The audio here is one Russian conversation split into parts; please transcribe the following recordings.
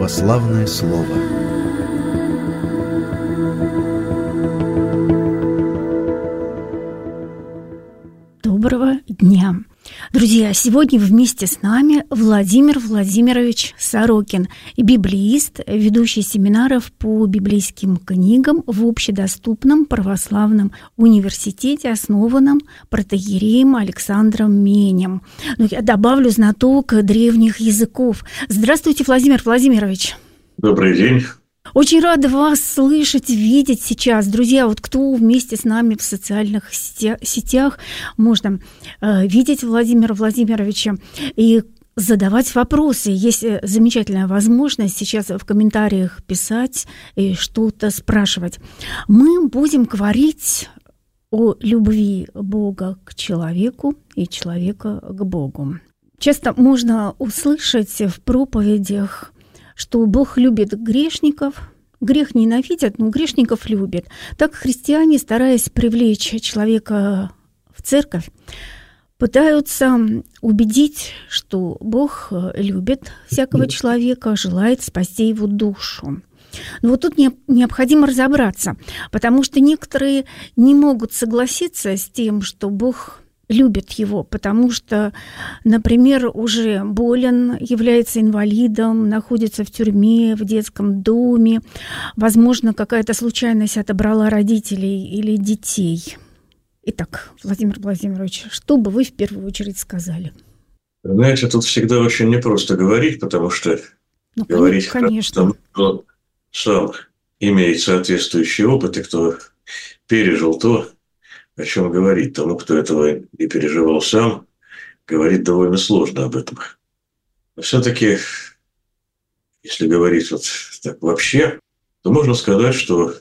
Православное слово. Доброго дня! Друзья, сегодня вместе с нами Владимир Владимирович Сорокин, библеист, ведущий семинаров по библейским книгам в общедоступном православном университете, основанном протеереем Александром Менем. Ну, я добавлю знаток древних языков. Здравствуйте, Владимир Владимирович. Добрый день. Очень рада вас слышать, видеть сейчас. Друзья, вот кто вместе с нами в социальных сетях, можно э, видеть Владимира Владимировича и задавать вопросы. Есть э, замечательная возможность сейчас в комментариях писать и что-то спрашивать. Мы будем говорить о любви Бога к человеку и человека к Богу. Часто можно услышать в проповедях что Бог любит грешников, грех ненавидят, но грешников любит. Так христиане, стараясь привлечь человека в церковь, пытаются убедить, что Бог любит всякого человека, желает спасти его душу. Но вот тут необходимо разобраться, потому что некоторые не могут согласиться с тем, что Бог любят его, потому что, например, уже болен, является инвалидом, находится в тюрьме, в детском доме. Возможно, какая-то случайность отобрала родителей или детей. Итак, Владимир Владимирович, что бы вы в первую очередь сказали? Знаете, тут всегда очень непросто говорить, потому что ну, говорить конечно. Кто сам имеет соответствующий опыт и кто пережил то, о чем говорить. Тому, кто этого не переживал сам, говорить довольно сложно об этом. Но все-таки, если говорить вот так вообще, то можно сказать, что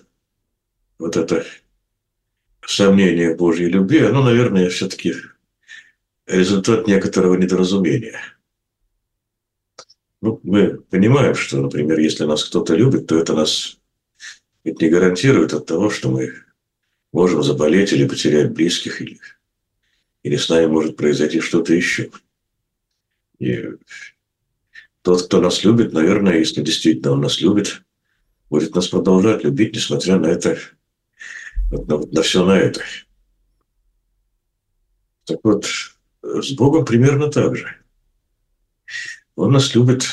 вот это сомнение в Божьей любви, оно, наверное, все-таки результат некоторого недоразумения. Ну, мы понимаем, что, например, если нас кто-то любит, то это нас ведь не гарантирует от того, что мы можем заболеть или потерять близких, или, или с нами может произойти что-то еще. И тот, кто нас любит, наверное, если действительно он нас любит, будет нас продолжать любить, несмотря на это, на, на все на это. Так вот, с Богом примерно так же. Он нас любит,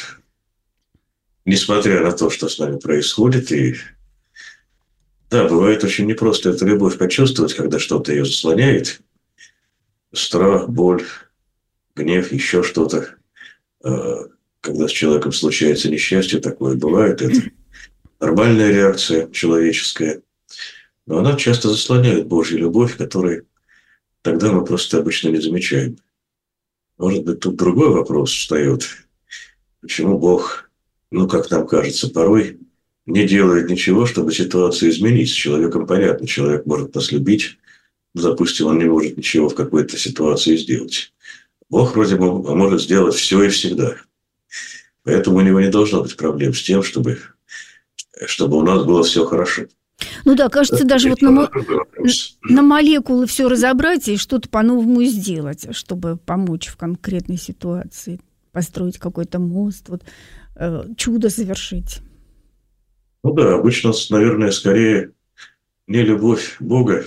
несмотря на то, что с нами происходит, и да, бывает очень непросто эту любовь почувствовать, когда что-то ее заслоняет. Страх, боль, гнев, еще что-то. А, когда с человеком случается несчастье, такое бывает. Это нормальная реакция человеческая. Но она часто заслоняет Божью любовь, которую тогда мы просто обычно не замечаем. Может быть, тут другой вопрос встает. Почему Бог, ну, как нам кажется, порой не делает ничего, чтобы ситуацию изменить. С человеком понятно, человек может нас любить, допустим, он не может ничего в какой-то ситуации сделать. Бог вроде бы может сделать все и всегда. Поэтому у него не должно быть проблем с тем, чтобы, чтобы у нас было все хорошо. Ну да, кажется, Это даже вот на, на молекулы все разобрать и что-то по-новому сделать, чтобы помочь в конкретной ситуации, построить какой-то мост, вот, э, чудо совершить. Ну да, обычно, наверное, скорее не любовь Бога,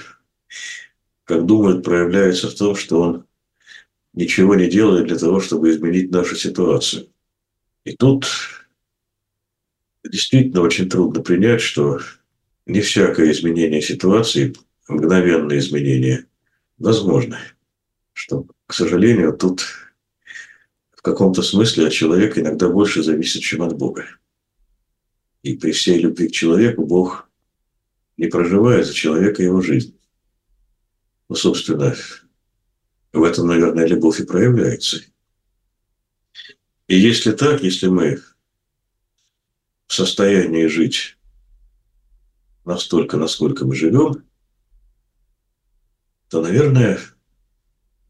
как думают, проявляется в том, что Он ничего не делает для того, чтобы изменить нашу ситуацию. И тут действительно очень трудно принять, что не всякое изменение ситуации, мгновенное изменение, возможно. Что, к сожалению, тут в каком-то смысле от человека иногда больше зависит, чем от Бога. И при всей любви к человеку Бог не проживает за человека его жизнь. Ну, собственно, в этом, наверное, любовь и проявляется. И если так, если мы в состоянии жить настолько, насколько мы живем, то, наверное,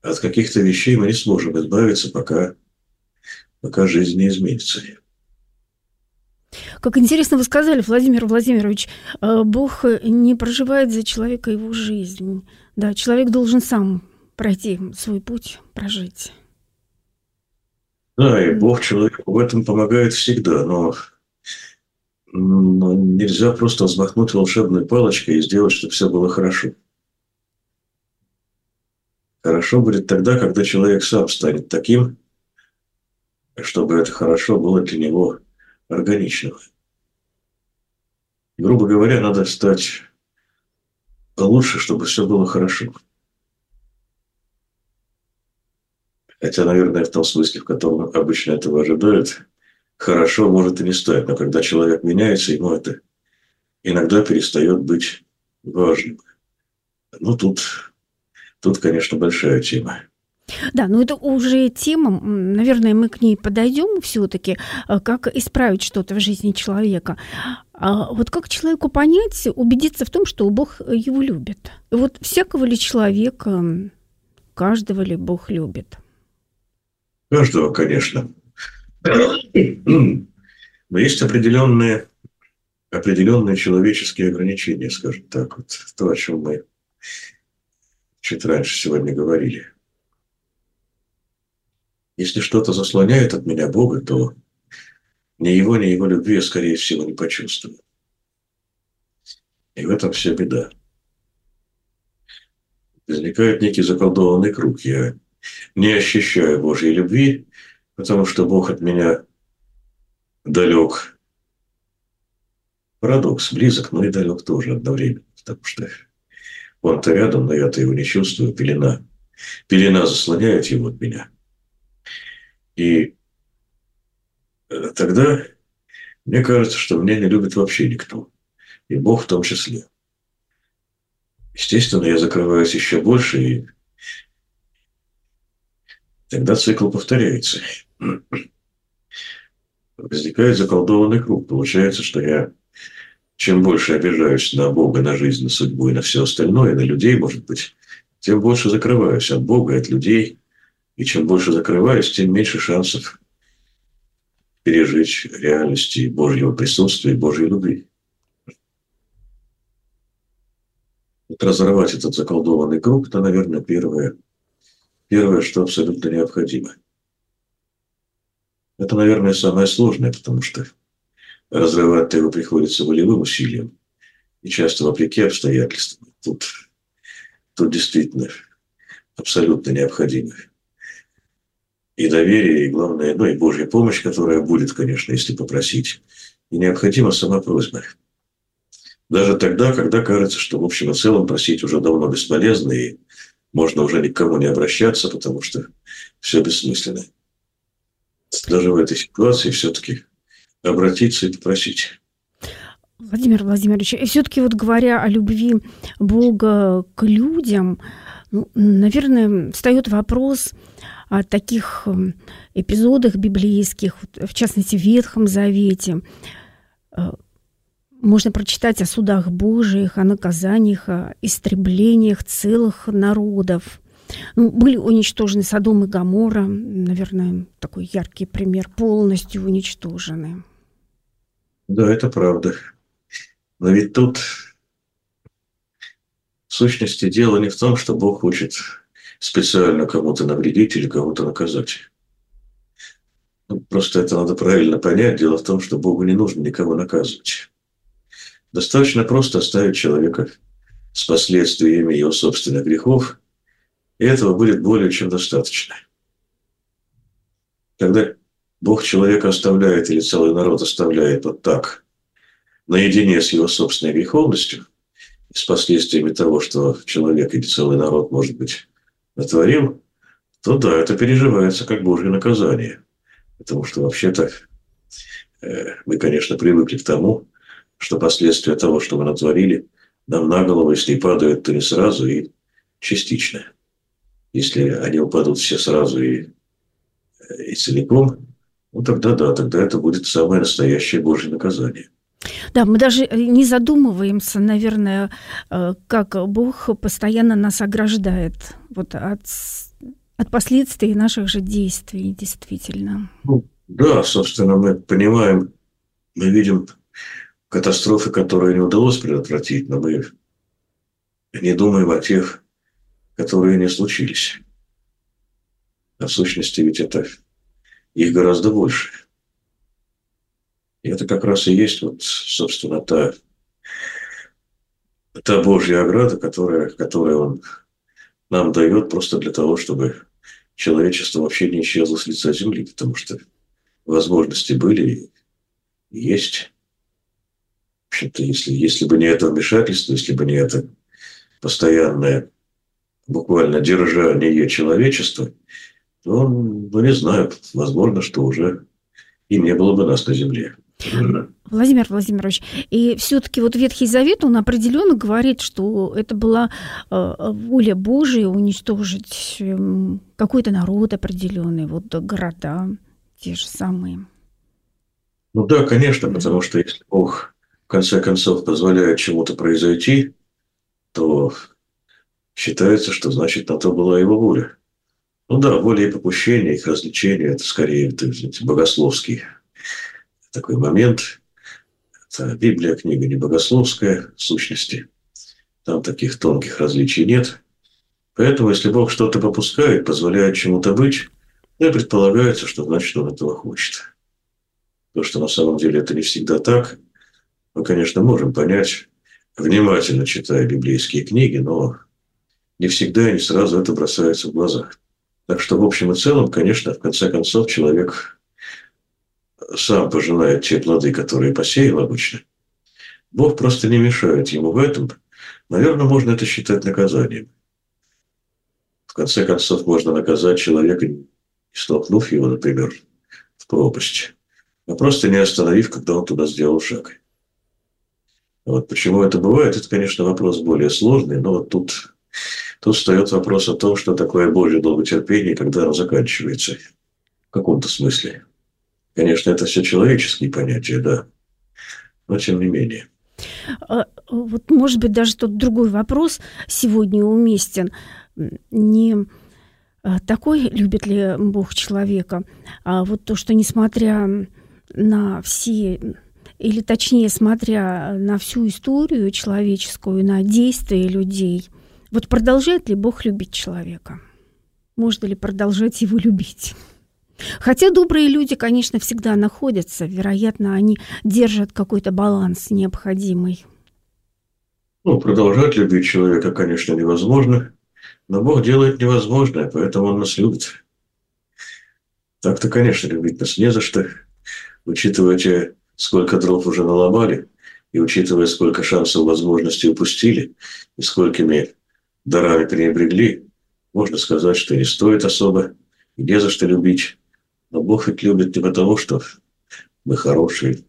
от каких-то вещей мы не сможем избавиться, пока, пока жизнь не изменится. Как интересно вы сказали, Владимир Владимирович, э, Бог не проживает за человека его жизнь. Да, человек должен сам пройти свой путь, прожить. Да, и Бог человеку в этом помогает всегда, но Но нельзя просто взмахнуть волшебной палочкой и сделать, чтобы все было хорошо. Хорошо будет тогда, когда человек сам станет таким, чтобы это хорошо было для него органичным. Грубо говоря, надо стать лучше, чтобы все было хорошо. Хотя, наверное, в том смысле, в котором обычно этого ожидают, хорошо может и не стать. Но когда человек меняется, ему это иногда перестает быть важным. Ну, тут, тут конечно, большая тема. Да, но это уже тема, наверное, мы к ней подойдем все-таки, э, как исправить что-то в жизни человека. А вот как человеку понять, убедиться в том, что Бог его любит? И вот всякого ли человека, каждого ли Бог любит? Каждого, конечно. Но есть определенные, определенные человеческие ограничения, скажем так, вот то, о чем мы чуть раньше сегодня говорили. Если что-то заслоняет от меня Бога, то ни его, ни его любви я, скорее всего, не почувствую. И в этом вся беда. Возникает некий заколдованный круг. Я не ощущаю Божьей любви, потому что Бог от меня далек. Парадокс, близок, но и далек тоже одновременно, потому что он-то рядом, но я-то его не чувствую, пелена. Пелена заслоняет его от меня – и э, тогда мне кажется, что меня не любит вообще никто. И Бог в том числе. Естественно, я закрываюсь еще больше, и тогда цикл повторяется. Возникает заколдованный круг. Получается, что я чем больше обижаюсь на Бога, на жизнь, на судьбу и на все остальное, на людей, может быть, тем больше закрываюсь от Бога, от людей, и чем больше закрываюсь, тем меньше шансов пережить реальности Божьего присутствия и Божьей любви. Вот разорвать этот заколдованный круг, это, наверное, первое, первое, что абсолютно необходимо. Это, наверное, самое сложное, потому что разрывать его приходится волевым усилием и часто вопреки обстоятельствам. Тут, тут действительно абсолютно необходимо и доверие, и главное, ну и Божья помощь, которая будет, конечно, если попросить. И необходима сама просьба. Даже тогда, когда кажется, что в общем и целом просить уже давно бесполезно, и можно уже никому не обращаться, потому что все бессмысленно. Даже в этой ситуации все-таки обратиться и попросить. Владимир Владимирович, и все-таки вот говоря о любви Бога к людям, ну, наверное, встает вопрос, о таких эм, эпизодах библейских, в частности, в Ветхом Завете. Э, можно прочитать о судах Божиих, о наказаниях, о истреблениях целых народов. Ну, были уничтожены Содом и Гамора, наверное, такой яркий пример, полностью уничтожены. Да, это правда. Но ведь тут в сущности дело не в том, что Бог хочет специально кому-то навредить или кого-то наказать. Ну, просто это надо правильно понять. Дело в том, что Богу не нужно никого наказывать. Достаточно просто оставить человека с последствиями его собственных грехов, и этого будет более чем достаточно. Когда Бог человека оставляет или целый народ оставляет вот так, наедине с его собственной греховностью, с последствиями того, что человек или целый народ, может быть, натворил, то да, это переживается как Божье наказание. Потому что вообще-то э, мы, конечно, привыкли к тому, что последствия того, что мы натворили, нам на голову, если падают, то не сразу и частично. Если они упадут все сразу и, э, и целиком, ну тогда да, тогда это будет самое настоящее Божье наказание. Да, мы даже не задумываемся, наверное, э, как Бог постоянно нас ограждает вот от, от последствий наших же действий, действительно. Ну, да, собственно, мы понимаем, мы видим катастрофы, которые не удалось предотвратить, но мы не думаем о тех, которые не случились. А в сущности ведь это их гораздо больше. И это как раз и есть, вот, собственно, та, та Божья ограда, которая, которую он нам дает просто для того, чтобы человечество вообще не исчезло с лица земли, потому что возможности были и есть. В общем-то, если, если бы не это вмешательство, если бы не это постоянное буквально держание человечества, то, ну, не знаю, возможно, что уже и не было бы нас на земле. Владимир Владимирович, и все-таки вот Ветхий Завет, он определенно говорит, что это была э, воля Божия уничтожить эм, какой-то народ определенный, вот города те же самые. Ну да, конечно, потому что если Бог в конце концов позволяет чему-то произойти, то считается, что значит на то была его воля. Ну да, воля и попущение, их развлечения – это скорее это, знаете, богословский такой момент. Это Библия, книга не богословская, сущности. Там таких тонких различий нет. Поэтому, если Бог что-то попускает, позволяет чему-то быть, ну и предполагается, что значит он этого хочет. То, что на самом деле это не всегда так, мы, конечно, можем понять, внимательно читая библейские книги, но не всегда и не сразу это бросается в глаза. Так что, в общем и целом, конечно, в конце концов, человек сам пожинает те плоды, которые посеял обычно. Бог просто не мешает ему в этом. Наверное, можно это считать наказанием. В конце концов, можно наказать человека, не столкнув его, например, в пропасть, а просто не остановив, когда он туда сделал шаг. Вот почему это бывает, это, конечно, вопрос более сложный, но вот тут, тут встает вопрос о том, что такое Божье долготерпение, когда оно заканчивается. В каком-то смысле. Конечно, это все человеческие понятия, да. Но тем не менее. А, вот, может быть, даже тот другой вопрос сегодня уместен. Не а, такой, любит ли Бог человека, а вот то, что несмотря на все или точнее, смотря на всю историю человеческую, на действия людей, вот продолжает ли Бог любить человека? Можно ли продолжать его любить? Хотя добрые люди, конечно, всегда находятся. Вероятно, они держат какой-то баланс необходимый. Ну, продолжать любить человека, конечно, невозможно. Но Бог делает невозможное, поэтому Он нас любит. Так-то, конечно, любить нас не за что. Учитывая те сколько дров уже наломали, и учитывая, сколько шансов, возможностей упустили, и сколькими дарами пренебрегли, можно сказать, что не стоит особо, и не за что любить. Но Бог ведь любит не потому, что мы хорошие,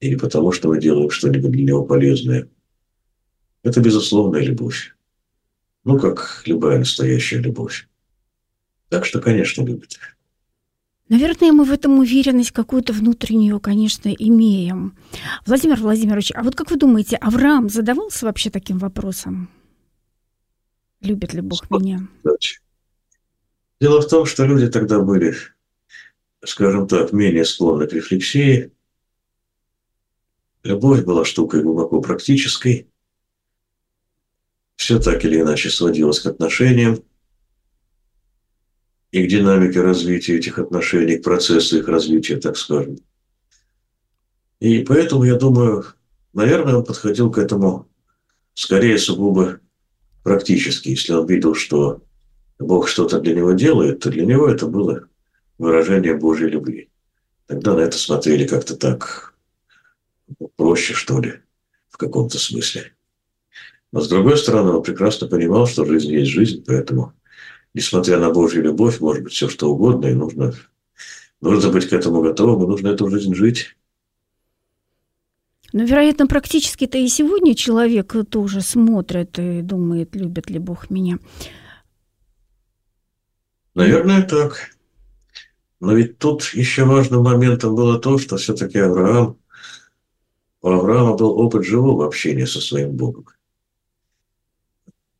или потому, что мы делаем что-нибудь для Него полезное. Это безусловная любовь. Ну, как любая настоящая любовь. Так что, конечно, любит. Наверное, мы в этом уверенность какую-то внутреннюю, конечно, имеем. Владимир Владимирович, а вот как вы думаете, Авраам задавался вообще таким вопросом? Любит ли Бог меня? Дело в том, что люди тогда были, скажем так, менее склонны к рефлексии. Любовь была штукой глубоко практической. Все так или иначе сводилось к отношениям и к динамике развития этих отношений, к процессу их развития, так скажем. И поэтому, я думаю, наверное, он подходил к этому скорее сугубо практически. Если он видел, что Бог что-то для него делает, то для него это было выражение Божьей любви. Тогда на это смотрели как-то так проще, что ли, в каком-то смысле. Но с другой стороны, он прекрасно понимал, что жизнь есть жизнь, поэтому несмотря на Божью любовь, может быть все что угодно, и нужно, нужно быть к этому готовым, и нужно эту жизнь жить. Но, вероятно, практически-то и сегодня человек тоже смотрит и думает, любит ли Бог меня. Наверное, так. Но ведь тут еще важным моментом было то, что все-таки Авраам, у Авраама был опыт живого общения со своим Богом.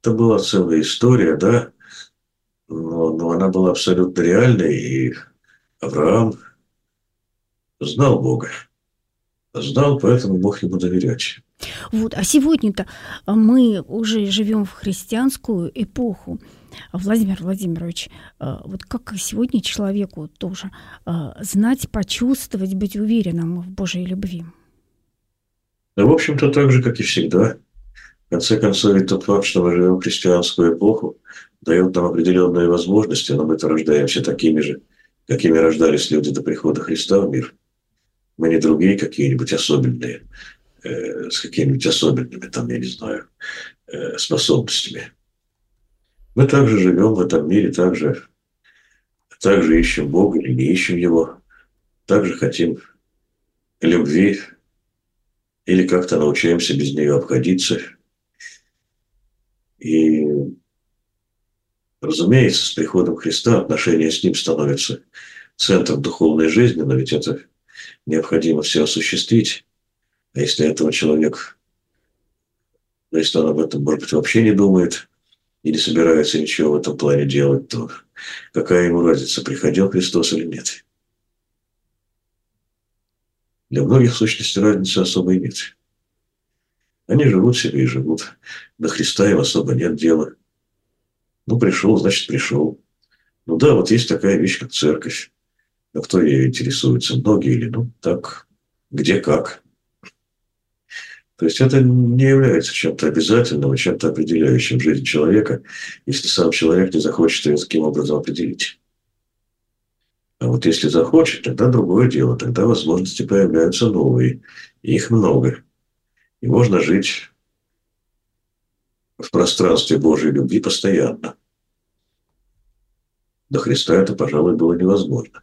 Это была целая история, да, но, но она была абсолютно реальной, и Авраам знал Бога. знал, поэтому мог ему доверять. Вот, а сегодня-то мы уже живем в христианскую эпоху. Владимир Владимирович, э, вот как сегодня человеку тоже э, знать, почувствовать, быть уверенным в Божьей любви? В общем-то, так же, как и всегда. В конце концов, ведь тот факт, что мы живем в христианскую эпоху, дает нам определенные возможности, но мы-то рождаемся такими же, какими рождались люди до прихода Христа в мир. Мы не другие какие-нибудь особенные, э, с какими-нибудь особенными, там, я не знаю, э, способностями. Мы также живем в этом мире, также, также ищем Бога или не ищем Его, также хотим любви или как-то научаемся без нее обходиться. И, разумеется, с приходом Христа отношения с Ним становятся центром духовной жизни, но ведь это необходимо все осуществить. А если этого человек, ну, если он об этом, может быть, вообще не думает – и не собирается ничего в этом плане делать, то какая ему разница, приходил Христос или нет? Для многих, в сущности, разницы особой нет. Они живут себе и живут. До Христа им особо нет дела. Ну, пришел, значит, пришел. Ну да, вот есть такая вещь, как церковь. Но кто ею интересуется? Многие или ну так, где как. То есть это не является чем-то обязательным чем-то определяющим жизнь человека, если сам человек не захочет ее таким образом определить. А вот если захочет, тогда другое дело, тогда возможности появляются новые, и их много. И можно жить в пространстве Божьей любви постоянно. До Христа это, пожалуй, было невозможно.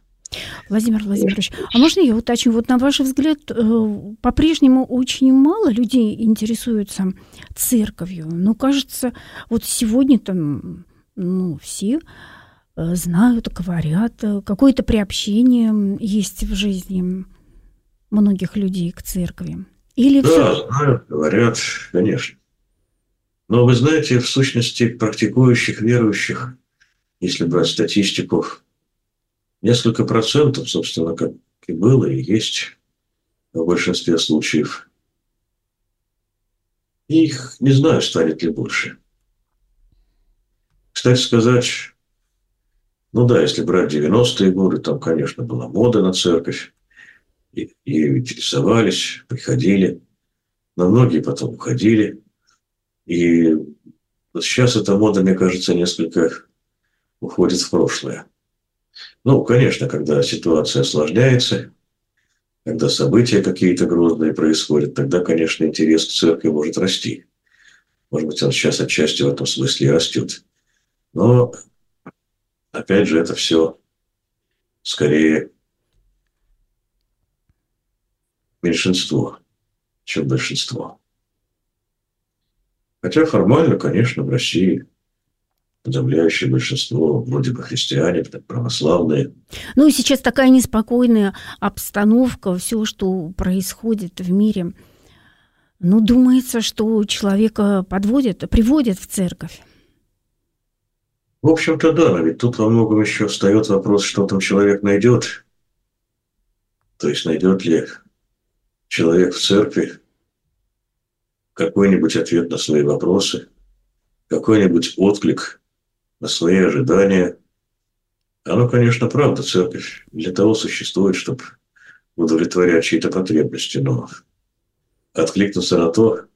Владимир Владимирович, а можно я уточню? Вот на ваш взгляд, э, по-прежнему очень мало людей интересуются церковью. Ну, кажется, вот сегодня там ну, все э, знают, говорят, э, какое-то приобщение есть в жизни многих людей к церкви. Или да, все... знают, говорят, конечно. Но вы знаете, в сущности, практикующих верующих, если брать статистику, несколько процентов, собственно, как и было, и есть в большинстве случаев. И их, не знаю, станет ли больше. Кстати сказать, ну да, если брать 90-е годы, там, конечно, была мода на церковь, и, интересовались, приходили, но многие потом уходили. И сейчас эта мода, мне кажется, несколько уходит в прошлое. Ну, конечно, когда ситуация осложняется, когда события какие-то грозные происходят, тогда, конечно, интерес к церкви может расти. Может быть, он сейчас отчасти в этом смысле и растет. Но, опять же, это все скорее меньшинство, чем большинство. Хотя формально, конечно, в России подавляющее большинство вроде бы христиане, православные. Ну и сейчас такая неспокойная обстановка, все, что происходит в мире. Ну, думается, что человека подводят, приводят в церковь. В общем-то, да, но ведь тут во многом еще встает вопрос, что там человек найдет. То есть найдет ли человек в церкви какой-нибудь ответ на свои вопросы, какой-нибудь отклик на свои ожидания. Оно, конечно, правда, церковь для того существует, чтобы удовлетворять чьи-то потребности, но откликнуться на то,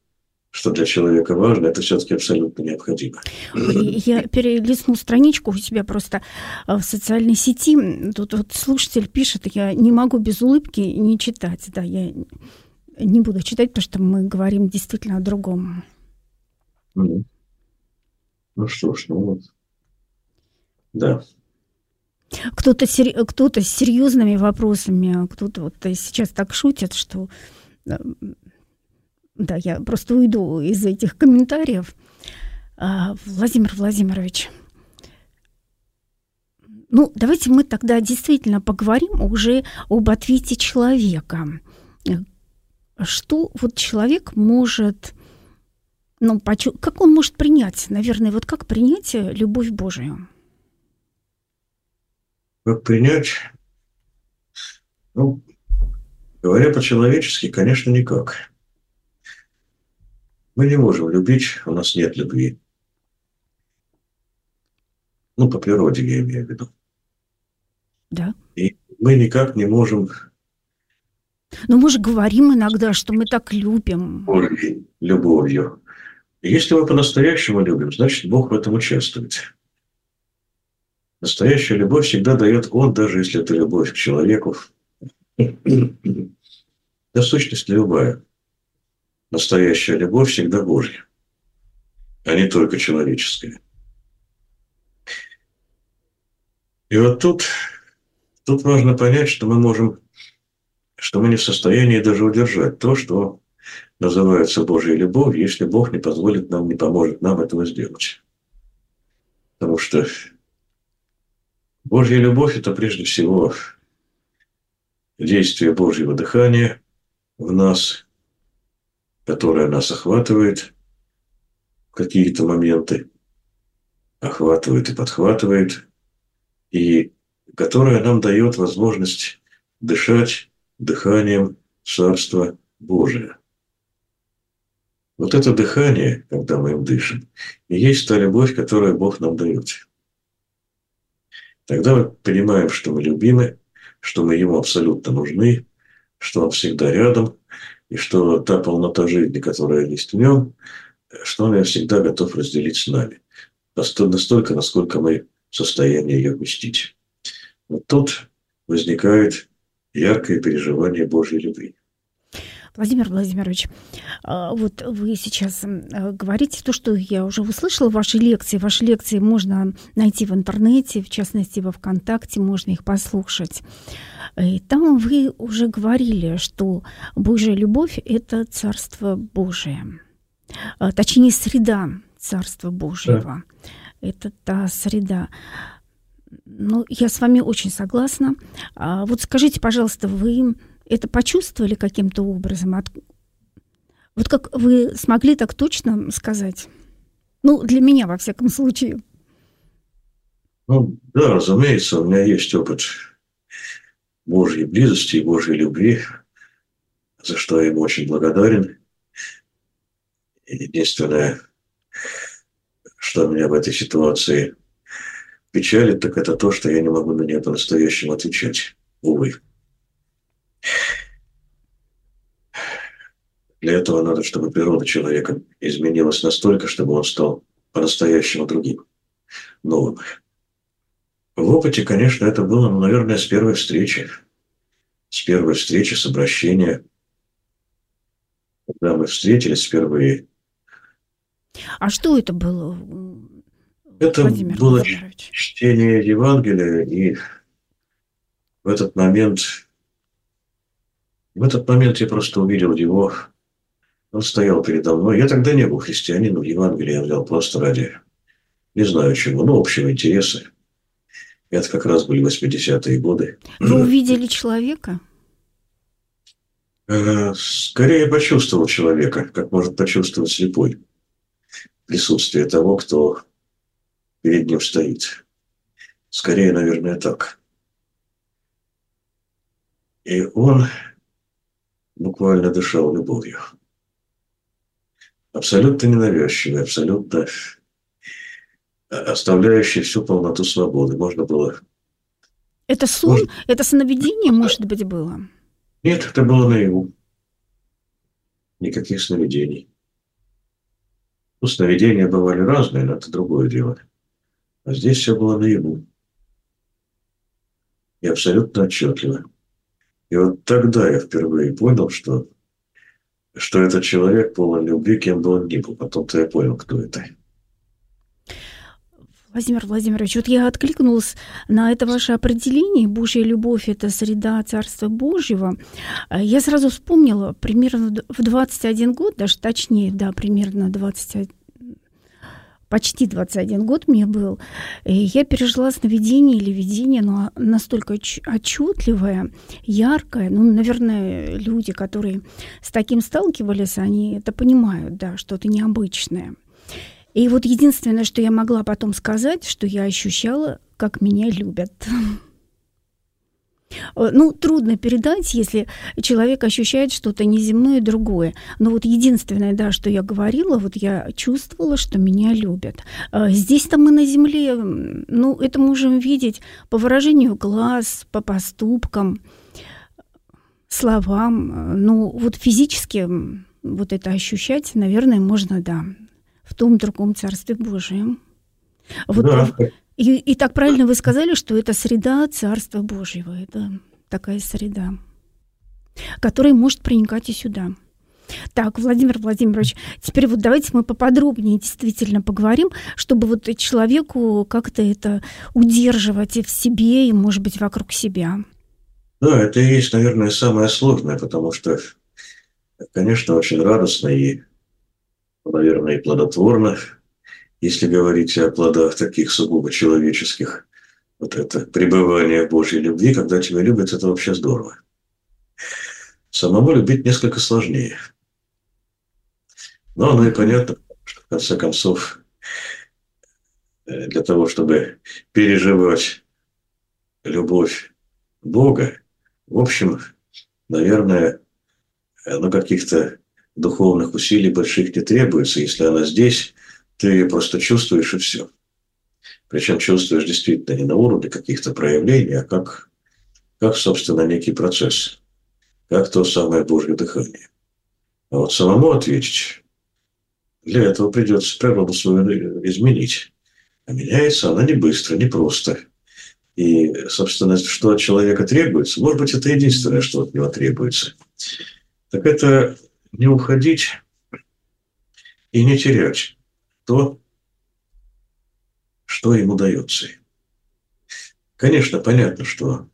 что для человека важно, это все-таки абсолютно необходимо. Я перелистну страничку у себя просто э, в социальной сети. Тут вот слушатель пишет, я не могу без улыбки не читать. Да, я не буду читать, потому что мы говорим действительно о другом. Ну что ж, ну вот. Да. Кто-то кто с серьезными вопросами, кто-то вот сейчас так шутит, что э, да, я просто уйду из этих комментариев. А, Владимир Владимирович, ну, давайте мы тогда действительно поговорим уже об ответе человека. Что вот человек может, ну, как он может принять, наверное, вот как принять любовь Божию? Как принять? Ну, Говоря по-человечески, конечно, никак. Мы не можем любить, у нас нет любви. Ну, по природе я имею в виду. Да. И мы никак не можем... Но мы же говорим иногда, что мы так любим. Любовью. если мы по-настоящему любим, значит, Бог в этом участвует. Настоящая любовь всегда дает Он, даже если это любовь к человеку. Да, сущность любая. Настоящая любовь всегда Божья, а не только человеческая. И вот тут, тут важно понять, что мы можем, что мы не в состоянии даже удержать то, что называется Божьей любовью, если Бог не позволит нам, не поможет нам этого сделать. Потому что Божья любовь – это прежде всего действие Божьего дыхания в нас, которое нас охватывает в какие-то моменты, охватывает и подхватывает – и которая нам дает возможность дышать дыханием Царства Божия. Вот это дыхание, когда мы им дышим, и есть та любовь, которую Бог нам дает. Тогда мы понимаем, что мы любимы, что мы Ему абсолютно нужны, что Он всегда рядом, и что та полнота жизни, которая есть в Нем, что Он ее всегда готов разделить с нами. Настолько, насколько мы состояние ее вместить. Вот тут возникает яркое переживание Божьей любви. Владимир Владимирович, а, вот вы сейчас говорите то, что я уже услышала в вашей лекции. Ваши лекции можно найти в интернете, в частности, во ВКонтакте, можно их послушать. И там вы уже говорили, что Божья любовь – это Царство Божие. А, точнее, среда Царства Божьего. Да это та среда. Ну, я с вами очень согласна. А вот скажите, пожалуйста, вы это почувствовали каким-то образом? От... Вот как вы смогли так точно сказать? Ну, для меня, во всяком случае. Ну, да, разумеется, у меня есть опыт Божьей близости и Божьей любви, за что я ему очень благодарен. Единственное, что меня в этой ситуации печалит, так это то, что я не могу на нее по-настоящему отвечать. Увы. Для этого надо, чтобы природа человека изменилась настолько, чтобы он стал по-настоящему другим, новым. В опыте, конечно, это было, ну, наверное, с первой встречи. С первой встречи, с обращения. Когда мы встретились впервые, а что это было? Это Владимир было чтение Евангелия, и в этот момент, в этот момент я просто увидел его. Он стоял передо мной. Я тогда не был христианином, Евангелие я взял просто ради, не знаю чего, ну, общего интереса. Это как раз были 80-е годы. Вы увидели человека? Э, скорее почувствовал человека, как может почувствовать слепой присутствие того, кто перед ним стоит. Скорее, наверное, так. И он буквально дышал любовью. Абсолютно ненавязчивый, абсолютно оставляющий всю полноту свободы. Можно было... Это сон? Можно... Это сновидение, может быть, было? Нет, это было наяву. Никаких сновидений. Ну, сновидения бывали разные, но это другое дело. А здесь все было наяву. И абсолютно отчетливо. И вот тогда я впервые понял, что, что этот человек полон любви, кем бы он ни был. Потом-то я понял, кто это. Владимир Владимирович, вот я откликнулась на это ваше определение. Божья любовь – это среда Царства Божьего. Я сразу вспомнила, примерно в 21 год, даже точнее, да, примерно 20, почти 21 год мне был, я пережила сновидение или видение, но настолько отчетливое, яркое. Ну, наверное, люди, которые с таким сталкивались, они это понимают, да, что-то необычное. И вот единственное, что я могла потом сказать, что я ощущала, как меня любят. Э, ну, трудно передать, если человек ощущает что-то неземное другое. Но вот единственное, да, что я говорила, вот я чувствовала, что меня любят. Э, здесь-то мы на земле, ну, это можем видеть по выражению глаз, по поступкам, словам. Ну, вот физически вот это ощущать, наверное, можно, да, в том другом Царстве Божьем. Вот да. И, и так правильно вы сказали, что это среда Царства Божьего. Это такая среда, которая может проникать и сюда. Так, Владимир Владимирович, теперь вот давайте мы поподробнее действительно поговорим, чтобы вот человеку как-то это удерживать и в себе, и, может быть, вокруг себя. Да, это и есть, наверное, самое сложное, потому что, конечно, очень радостно и, наверное, и плодотворно если говорить о плодах таких сугубо человеческих, вот это пребывание Божьей любви, когда тебя любят, это вообще здорово. Самому любить несколько сложнее. Но оно и понятно, что в конце концов э, для того, чтобы переживать любовь Бога, в общем, наверное, ну, каких-то духовных усилий больших не требуется, если она здесь, ты просто чувствуешь и все. Причем чувствуешь действительно не на уровне каких-то проявлений, а как, как, собственно, некий процесс. Как то самое Божье дыхание. А вот самому ответить, для этого придется природу свою изменить. А меняется она не быстро, не просто. И, собственно, что от человека требуется, может быть, это единственное, что от него требуется. Так это не уходить и не терять то, что ему дается. Конечно, понятно, что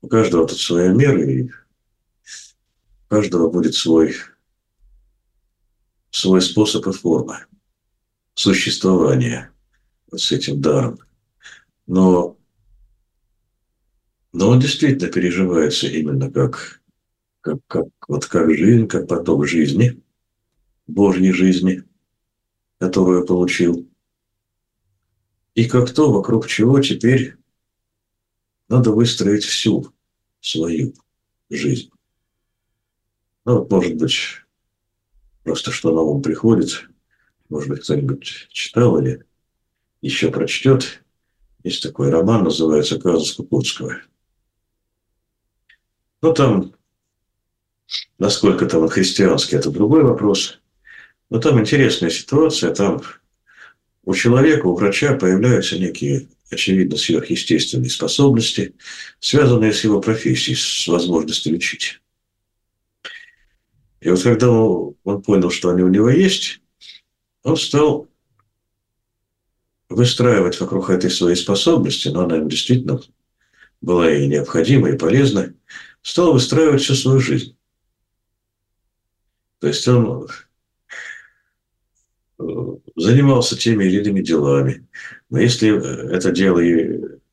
у каждого тут своя мера, и у каждого будет свой, свой способ и форма существования вот с этим даром. Но, но он действительно переживается именно как, как, как, вот как жизнь, как поток жизни, Божьей жизни – которую получил. И как то, вокруг чего теперь надо выстроить всю свою жизнь. Ну, вот, может быть, просто что на ум приходит, может быть, кто-нибудь читал или еще прочтет. Есть такой роман, называется «Казус Кукутского». Ну, там, насколько там он христианский, это другой вопрос. Но там интересная ситуация, там у человека, у врача появляются некие, очевидно, сверхъестественные способности, связанные с его профессией, с возможностью лечить. И вот когда он понял, что они у него есть, он стал выстраивать вокруг этой своей способности, но она ему действительно была и необходима, и полезна, стал выстраивать всю свою жизнь. То есть он занимался теми или иными делами. Но если это дело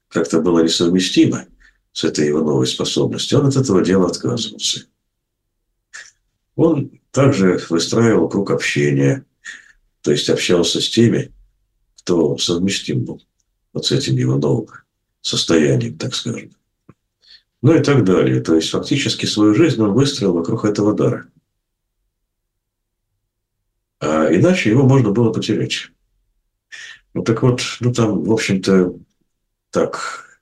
как-то было несовместимо с этой его новой способностью, он от этого дела отказывался. Он также выстраивал круг общения, то есть общался с теми, кто совместим был вот с этим его новым состоянием, так скажем. Ну и так далее. То есть фактически свою жизнь он выстроил вокруг этого дара – а иначе его можно было потерять. Ну так вот, ну там, в общем-то, так,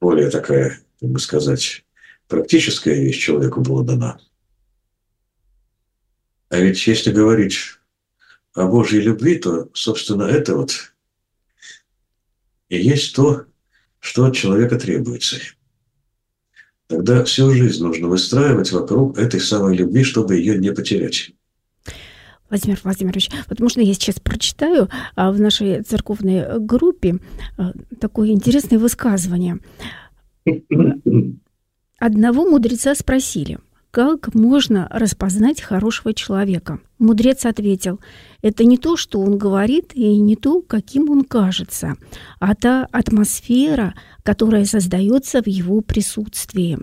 более такая, как бы сказать, практическая вещь человеку была дана. А ведь если говорить о Божьей любви, то, собственно, это вот и есть то, что от человека требуется. Тогда всю жизнь нужно выстраивать вокруг этой самой любви, чтобы ее не потерять. Владимир Владимирович, вот можно я сейчас прочитаю а, в нашей церковной группе а, такое интересное высказывание. Одного мудреца спросили, как можно распознать хорошего человека? Мудрец ответил, это не то, что он говорит, и не то, каким он кажется, а та атмосфера, которая создается в его присутствии.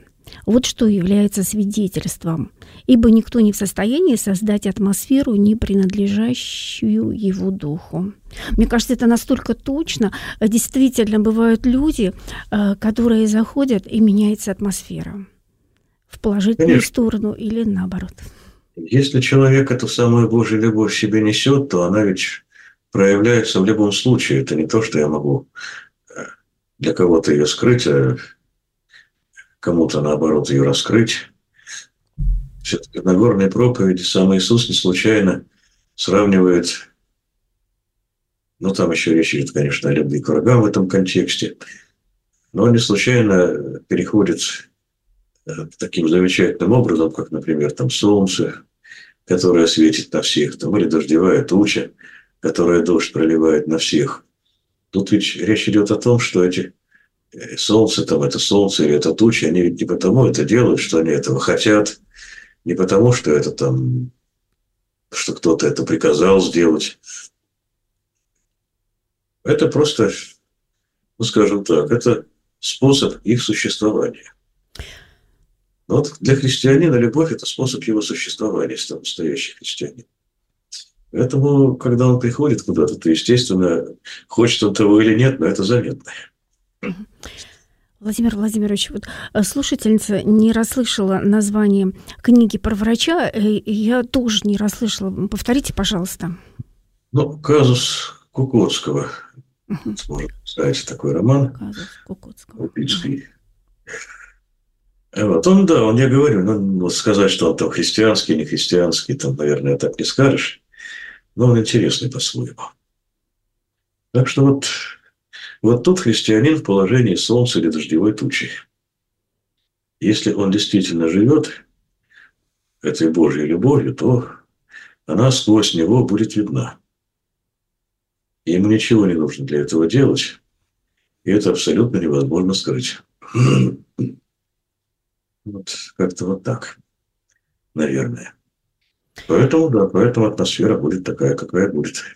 Вот что является свидетельством, ибо никто не в состоянии создать атмосферу, не принадлежащую его духу. Мне кажется, это настолько точно. Действительно, бывают люди, э, которые заходят, и меняется атмосфера в положительную Конечно. сторону или наоборот. Если человек эту самую Божью любовь в себе несет, то она ведь проявляется в любом случае. Это не то, что я могу э, для кого-то ее скрыть, а кому-то, наоборот, ее раскрыть. Все-таки в Нагорной проповеди сам Иисус не случайно сравнивает, ну, там еще речь идет, конечно, о любви к врагам в этом контексте, но он не случайно переходит э, таким замечательным образом, как, например, там солнце, которое светит на всех, там, или дождевая туча, которая дождь проливает на всех. Тут ведь речь идет о том, что эти Э, солнце, там это солнце или это тучи, они ведь не потому это делают, что они этого хотят, не потому, что это там, что кто-то это приказал сделать. Это просто, ну скажем так, это способ их существования. Вот для христианина любовь – это способ его существования, если настоящий христианин. Поэтому, когда он приходит куда-то, то, естественно, хочет он того или нет, но это заметно. Владимир Владимирович, вот э, слушательница не расслышала название книги про врача, э, я тоже не расслышала. Повторите, пожалуйста. Ну, казус Кукотского. Угу. Можно сказать, такой роман. Казус Кукотского. Купицкий. Вот он, да, он, я говорю, ну, вот сказать, что он там христианский, не христианский, там, наверное, так не скажешь. Но он интересный по-своему. Так что вот вот тут христианин в положении солнца или дождевой тучи. Если он действительно живет этой Божьей любовью, то она сквозь него будет видна. Ему ничего не нужно для этого делать, и это абсолютно невозможно скрыть. Вот как-то вот так, наверное. Поэтому, да, поэтому атмосфера будет такая, какая будет.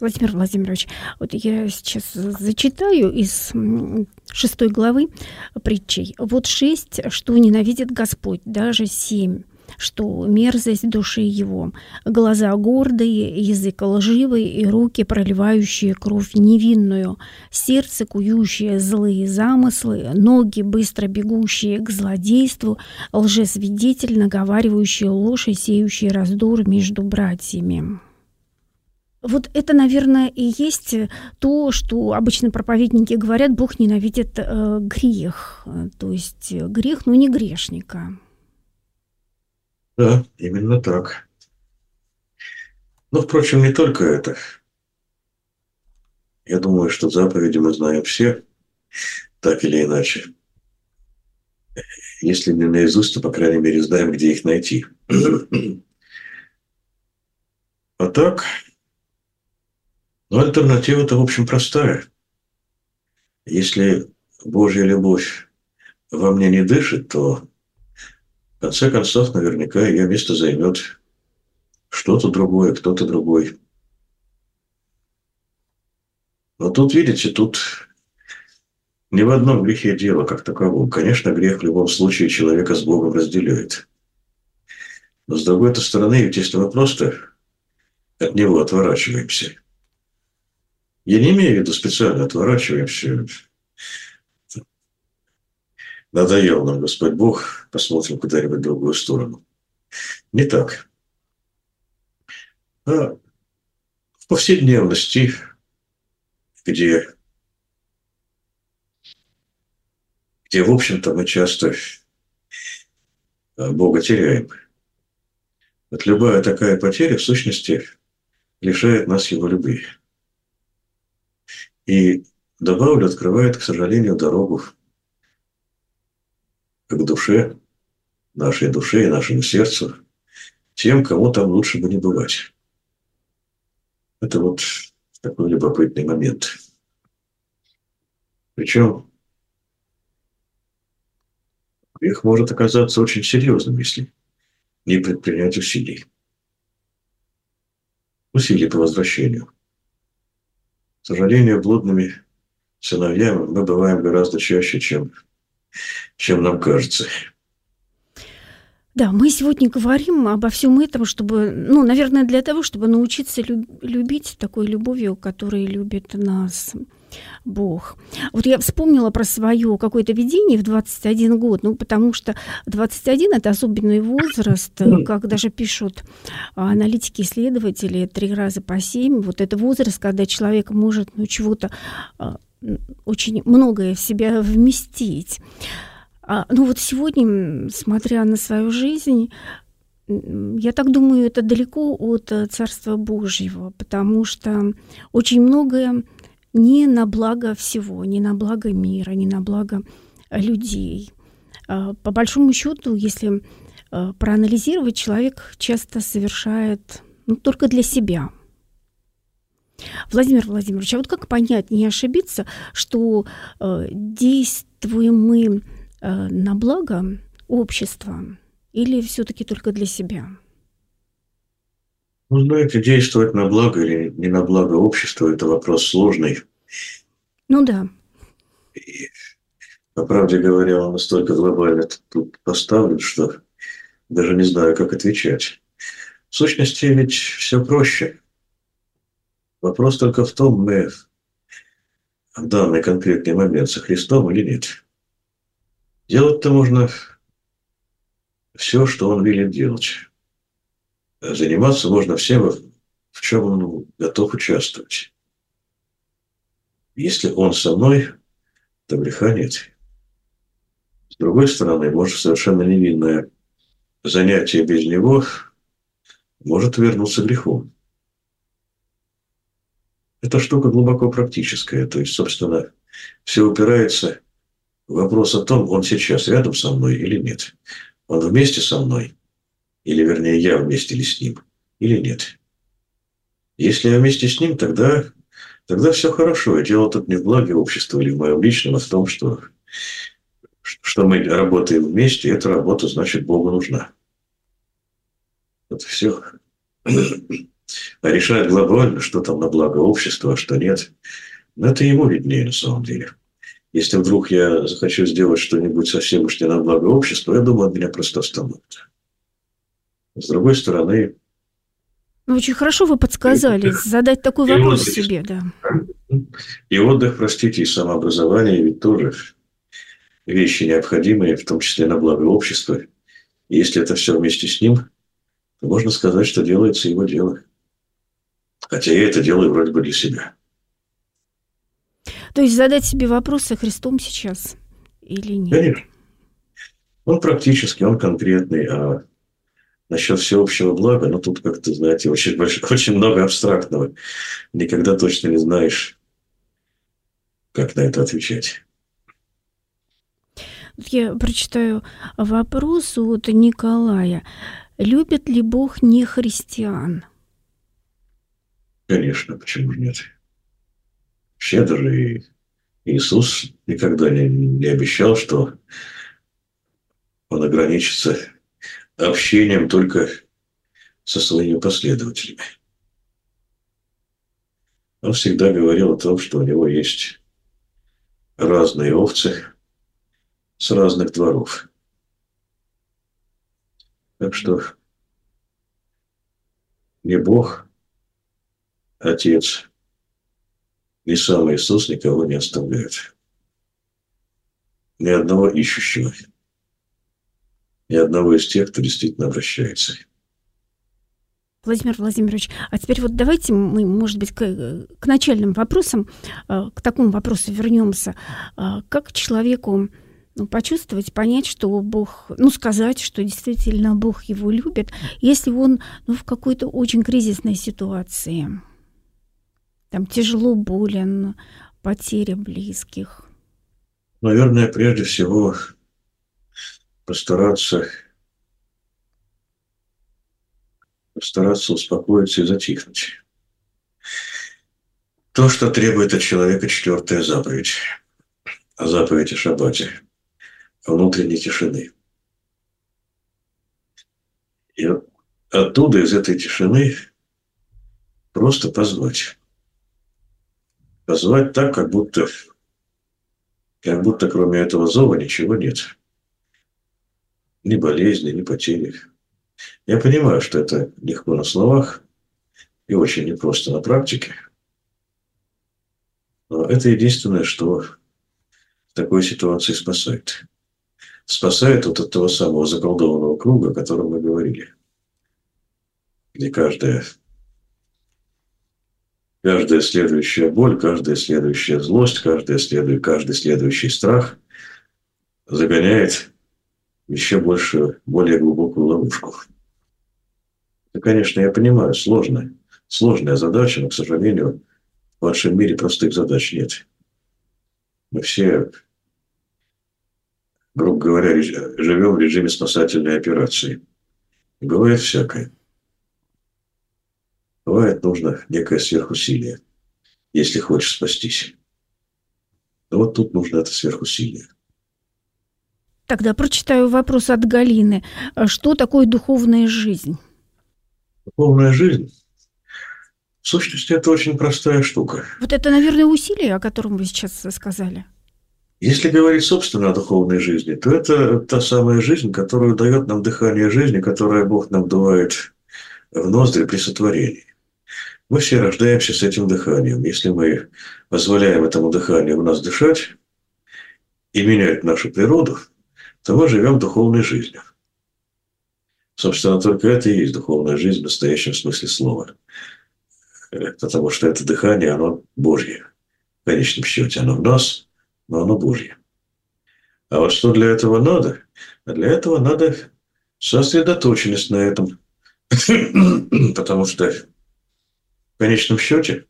Владимир Владимирович, вот я сейчас зачитаю из шестой главы притчей. Вот шесть, что ненавидит Господь, даже семь что мерзость души его, глаза гордые, язык лживый и руки, проливающие кровь невинную, сердце, кующее злые замыслы, ноги, быстро бегущие к злодейству, лжесвидетель, наговаривающий ложь и сеющий раздор между братьями. Вот это, наверное, и есть то, что обычно проповедники говорят, Бог ненавидит э, грех, то есть грех, но не грешника. Да, именно так. Но, впрочем, не только это. Я думаю, что заповеди мы знаем все, так или иначе. Если не наизусть, то, по крайней мере, знаем, где их найти. А так, но альтернатива-то, в общем, простая. Если Божья любовь во мне не дышит, то в конце концов наверняка ее место займет что-то другое, кто-то другой. Но тут, видите, тут ни в одном грехе дело как таковом. Конечно, грех в любом случае человека с Богом разделяет. Но с другой стороны, ведь если мы просто от него отворачиваемся – я не имею в виду специально отворачиваемся. Надоел нам Господь Бог, посмотрим куда-нибудь в другую сторону. Не так. А в повседневности, где, где, в общем-то, мы часто Бога теряем. Вот любая такая потеря, в сущности, лишает нас Его любви. И добавлю, открывает, к сожалению, дорогу к душе, нашей душе и нашему сердцу, тем, кому там лучше бы не бывать. Это вот такой любопытный момент. Причем их может оказаться очень серьезным, если не предпринять усилий. Усилий по возвращению – сожалению, блудными сыновьями мы бываем гораздо чаще, чем чем нам кажется. Да, мы сегодня говорим обо всем этом, чтобы, ну, наверное, для того, чтобы научиться любить такой любовью, которой любит нас Бог. Вот я вспомнила про свое какое-то видение в 21 год, ну, потому что 21 – это особенный возраст, как даже пишут аналитики, исследователи, три раза по семь. Вот это возраст, когда человек может, ну, чего-то а, очень многое в себя вместить. А, ну вот сегодня, смотря на свою жизнь, я так думаю, это далеко от э, Царства Божьего, потому что очень многое не на благо всего, не на благо мира, не на благо людей. А, по большому счету, если э, проанализировать, человек часто совершает ну, только для себя. Владимир Владимирович, а вот как понять, не ошибиться, что э, действуем мы э, на благо общества или все-таки только для себя? Ну, знаете, действовать на благо или не на благо общества – это вопрос сложный. Ну да. И, по правде говоря, он настолько глобально тут поставлен, что даже не знаю, как отвечать. В сущности, ведь все проще. Вопрос только в том, мы в данный конкретный момент со Христом или нет. Делать-то можно все, что Он велит делать. Заниматься можно всем, в чем Он готов участвовать. Если Он со мной, то греха нет. С другой стороны, может, совершенно невинное занятие без Него может вернуться грехом. Эта штука глубоко практическая. То есть, собственно, все упирается Вопрос о том, он сейчас рядом со мной или нет. Он вместе со мной, или вернее я вместе ли с ним, или нет. Если я вместе с ним, тогда, тогда все хорошо. И дело тут не в благе общества или в моем личном, а в том, что, что мы работаем вместе, и эта работа, значит, Богу нужна. Вот все. А решает глобально, что там на благо общества, а что нет. Но это ему виднее на самом деле. Если вдруг я захочу сделать что-нибудь совсем уж не на благо общества, я думаю, от меня просто остановят. С другой стороны... Ну, очень хорошо вы подсказали отдых, задать такой вопрос отдых, себе, да. И отдых, простите, и самообразование ведь тоже вещи необходимые, в том числе на благо общества. И если это все вместе с ним, то можно сказать, что делается его дело. Хотя я это делаю вроде бы для себя. То есть задать себе вопрос со Христом сейчас или нет? Конечно. Он практический, он конкретный, а насчет всеобщего блага, ну тут как-то, знаете, очень, больш... очень много абстрактного. Никогда точно не знаешь, как на это отвечать. Я прочитаю вопрос от Николая. Любит ли Бог не христиан? Конечно, почему же нет? Вообще даже и Иисус никогда не, не обещал, что он ограничится общением только со своими последователями. Он всегда говорил о том, что у него есть разные овцы с разных дворов. Так что не Бог, Отец – и сам Иисус никого не оставляет. Ни одного ищущего. Ни одного из тех, кто действительно обращается. Владимир Владимирович, а теперь вот давайте мы, может быть, к, к начальным вопросам, э, к такому вопросу вернемся. А как человеку ну, почувствовать, понять, что Бог, ну, сказать, что действительно Бог его любит, если он ну, в какой-то очень кризисной ситуации? там тяжело болен, потеря близких? Наверное, прежде всего постараться постараться успокоиться и затихнуть. То, что требует от человека четвертая заповедь, а о шаббате, внутренней тишины. И оттуда, из этой тишины, просто позвать позвать так, как будто Как будто кроме этого зова ничего нет. Ни болезни, ни потери. Я понимаю, что это легко на словах и очень непросто на практике. Но это единственное, что в такой ситуации спасает. Спасает вот от того самого заколдованного круга, о котором мы говорили. Где каждая, каждая следующая боль, каждая следующая злость, каждая следующая, каждый следующий страх загоняет еще больше, более глубокую ловушку. Это, конечно, я понимаю, сложная, сложная задача, но, к сожалению, в вашем мире простых задач нет. Мы все, грубо говоря, живем в режиме спасательной операции. бывает всякое. Бывает нужно некое сверхусилие, если хочешь спастись. Но вот тут нужно это сверхусилие. Тогда прочитаю вопрос от Галины. Что такое духовная жизнь? Духовная жизнь в сущности, это очень простая штука. Вот это, наверное, усилие, о котором вы сейчас сказали. Если говорить, собственно, о духовной жизни, то это та самая жизнь, которая дает нам дыхание жизни, которое Бог нам дует в ноздри при сотворении. Мы все рождаемся с этим дыханием. Если мы позволяем этому дыханию в нас дышать и менять нашу природу, то мы живем духовной жизнью. Собственно, только это и есть духовная жизнь в настоящем смысле слова. Потому что это дыхание, оно Божье. В конечном счете оно в нас, но оно Божье. А вот что для этого надо? А для этого надо сосредоточенность на этом. Потому что в конечном счете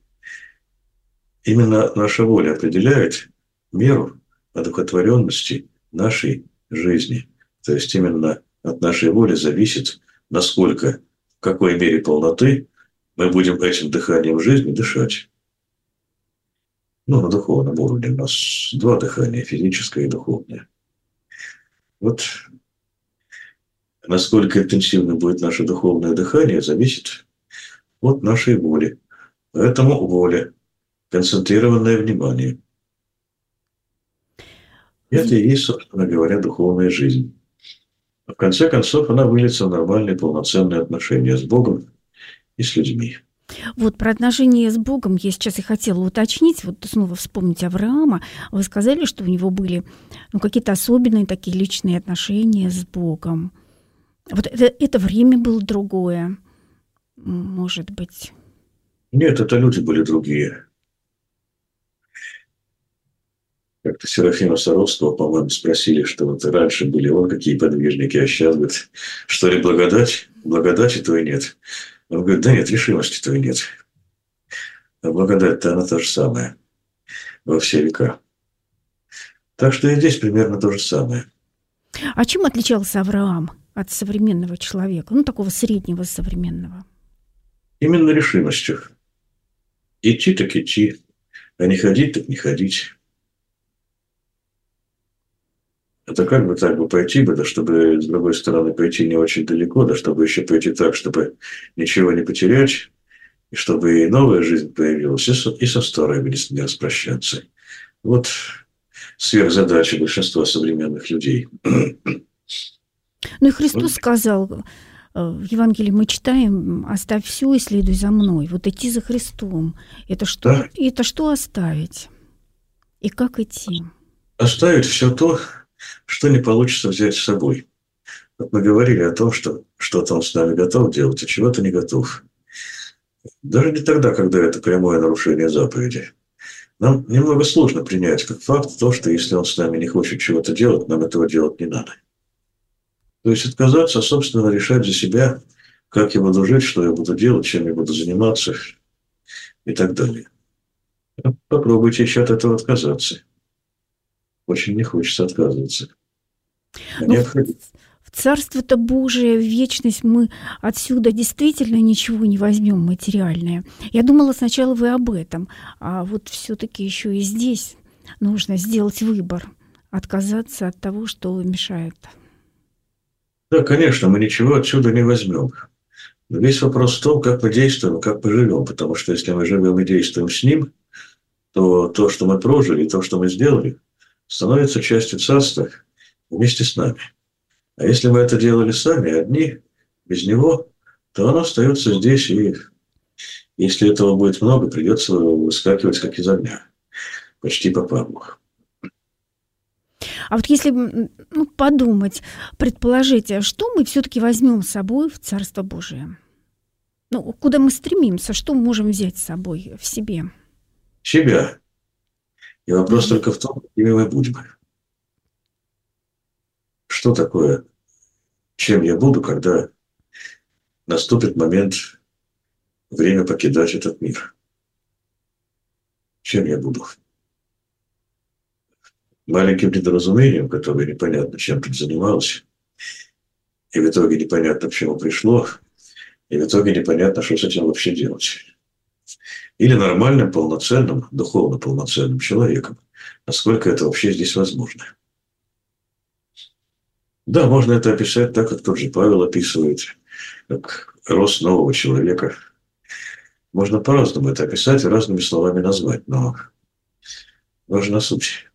именно наша воля определяет меру одухотворенности нашей жизни. То есть именно от нашей воли зависит, насколько, в какой мере полноты мы будем этим дыханием жизни дышать. Ну, на духовном уровне у нас два дыхания, физическое и духовное. Вот насколько интенсивно будет наше духовное дыхание, зависит от нашей воли. Поэтому воля, концентрированное внимание. Это и есть, собственно говоря, духовная жизнь. В конце концов, она выльется в нормальные полноценные отношения с Богом и с людьми. Вот про отношения с Богом я сейчас и хотела уточнить, вот снова вспомнить Авраама. Вы сказали, что у него были ну, какие-то особенные такие личные отношения с Богом. Вот это, это время было другое, может быть. Нет, это люди были другие. Как-то Серафима Саровского, по-моему, спросили, что вот раньше были вот какие подвижники, а сейчас, говорит, что ли, благодать? Благодати и нет. Он говорит, да нет, решимости-то и нет. А благодать-то она та же самая во все века. Так что и здесь примерно то же самое. А чем отличался Авраам от современного человека, ну, такого среднего современного? Именно решимостью. Идти так идти, а не ходить так не ходить. Это как бы так бы пойти бы, да чтобы с другой стороны пойти не очень далеко, да чтобы еще пойти так, чтобы ничего не потерять, и чтобы и новая жизнь появилась, и со, и со старой не, не распрощаться. Вот сверхзадача большинства современных людей. Ну и Христос вот. сказал, э, в Евангелии мы читаем, оставь все и следуй за мной. Вот идти за Христом. Это что, да. это что оставить? И как идти? Оставить все то, что не получится взять с собой. Вот мы говорили о том, что что-то он с нами готов делать, а чего-то не готов. Даже не тогда, когда это прямое нарушение заповеди. Нам немного сложно принять как факт то, что если он с нами не хочет чего-то делать, нам этого делать не надо. То есть отказаться, собственно, решать за себя, как я буду жить, что я буду делать, чем я буду заниматься и так далее. Попробуйте еще от этого отказаться очень не хочется отказываться. Ну, в Царство-то Божие, в вечность мы отсюда действительно ничего не возьмем материальное. Я думала сначала вы об этом, а вот все-таки еще и здесь нужно сделать выбор, отказаться от того, что мешает. Да, конечно, мы ничего отсюда не возьмем. Но весь вопрос в том, как мы действуем, как мы живем. Потому что если мы живем и действуем с Ним, то то, что мы прожили, то, что мы сделали – становится частью царства вместе с нами. А если мы это делали сами, одни, без него, то оно остается здесь, и если этого будет много, придется выскакивать как из огня. Почти по Павлу. А вот если ну, подумать, предположить, а что мы все-таки возьмем с собой в Царство Божие? Ну, куда мы стремимся, что мы можем взять с собой в себе? Себя. И вопрос только в том, какими мы будем. Что такое, чем я буду, когда наступит момент, время покидать этот мир? Чем я буду? Маленьким недоразумением, которое непонятно, чем тут занимался, и в итоге непонятно, к чему пришло, и в итоге непонятно, что с этим вообще делать. Или нормальным, полноценным, духовно полноценным человеком. Насколько это вообще здесь возможно. Да, можно это описать так, как тот же Павел описывает, как рост нового человека. Можно по-разному это описать и разными словами назвать, но важна суть.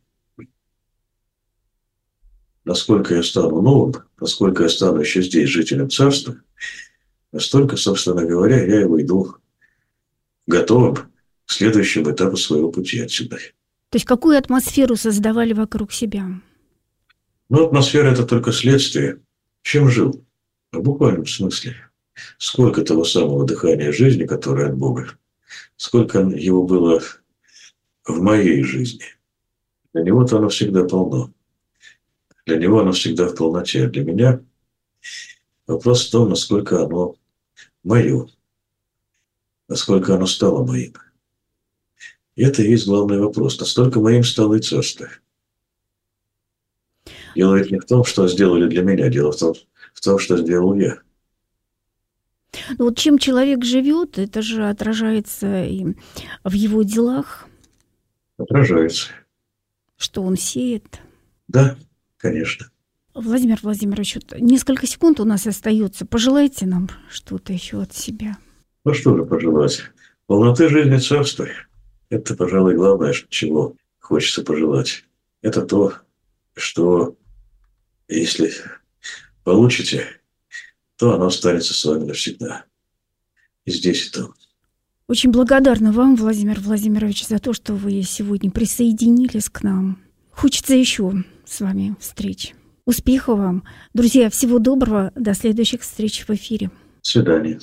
Насколько я стану новым, насколько я стану еще здесь жителем царства, настолько, собственно говоря, я и уйду готовым к следующему этапу своего пути отсюда. То есть какую атмосферу создавали вокруг себя? Ну, атмосфера – это только следствие. Чем жил? В буквальном смысле. Сколько того самого дыхания жизни, которое от Бога, сколько его было в моей жизни. Для него-то оно всегда полно. Для него оно всегда в полноте. А для меня вопрос в том, насколько оно мое, насколько оно стало моим. И это и есть главный вопрос. Настолько моим стало и царство – Дело ведь не в том, что сделали для меня, дело в том, в том что сделал я. Ну вот чем человек живет, это же отражается и в его делах. Отражается. Что он сеет. Да, конечно. Владимир Владимирович, вот несколько секунд у нас остается. Пожелайте нам что-то еще от себя. Ну что же пожелать? Полноты жизни царства. Это, пожалуй, главное, чего хочется пожелать. Это то, что если получите, то оно останется с вами навсегда. И здесь, и там. Очень благодарна вам, Владимир Владимирович, за то, что вы сегодня присоединились к нам. Хочется еще с вами встреч. Успехов вам. Друзья, всего доброго. До следующих встреч в эфире. До свидания.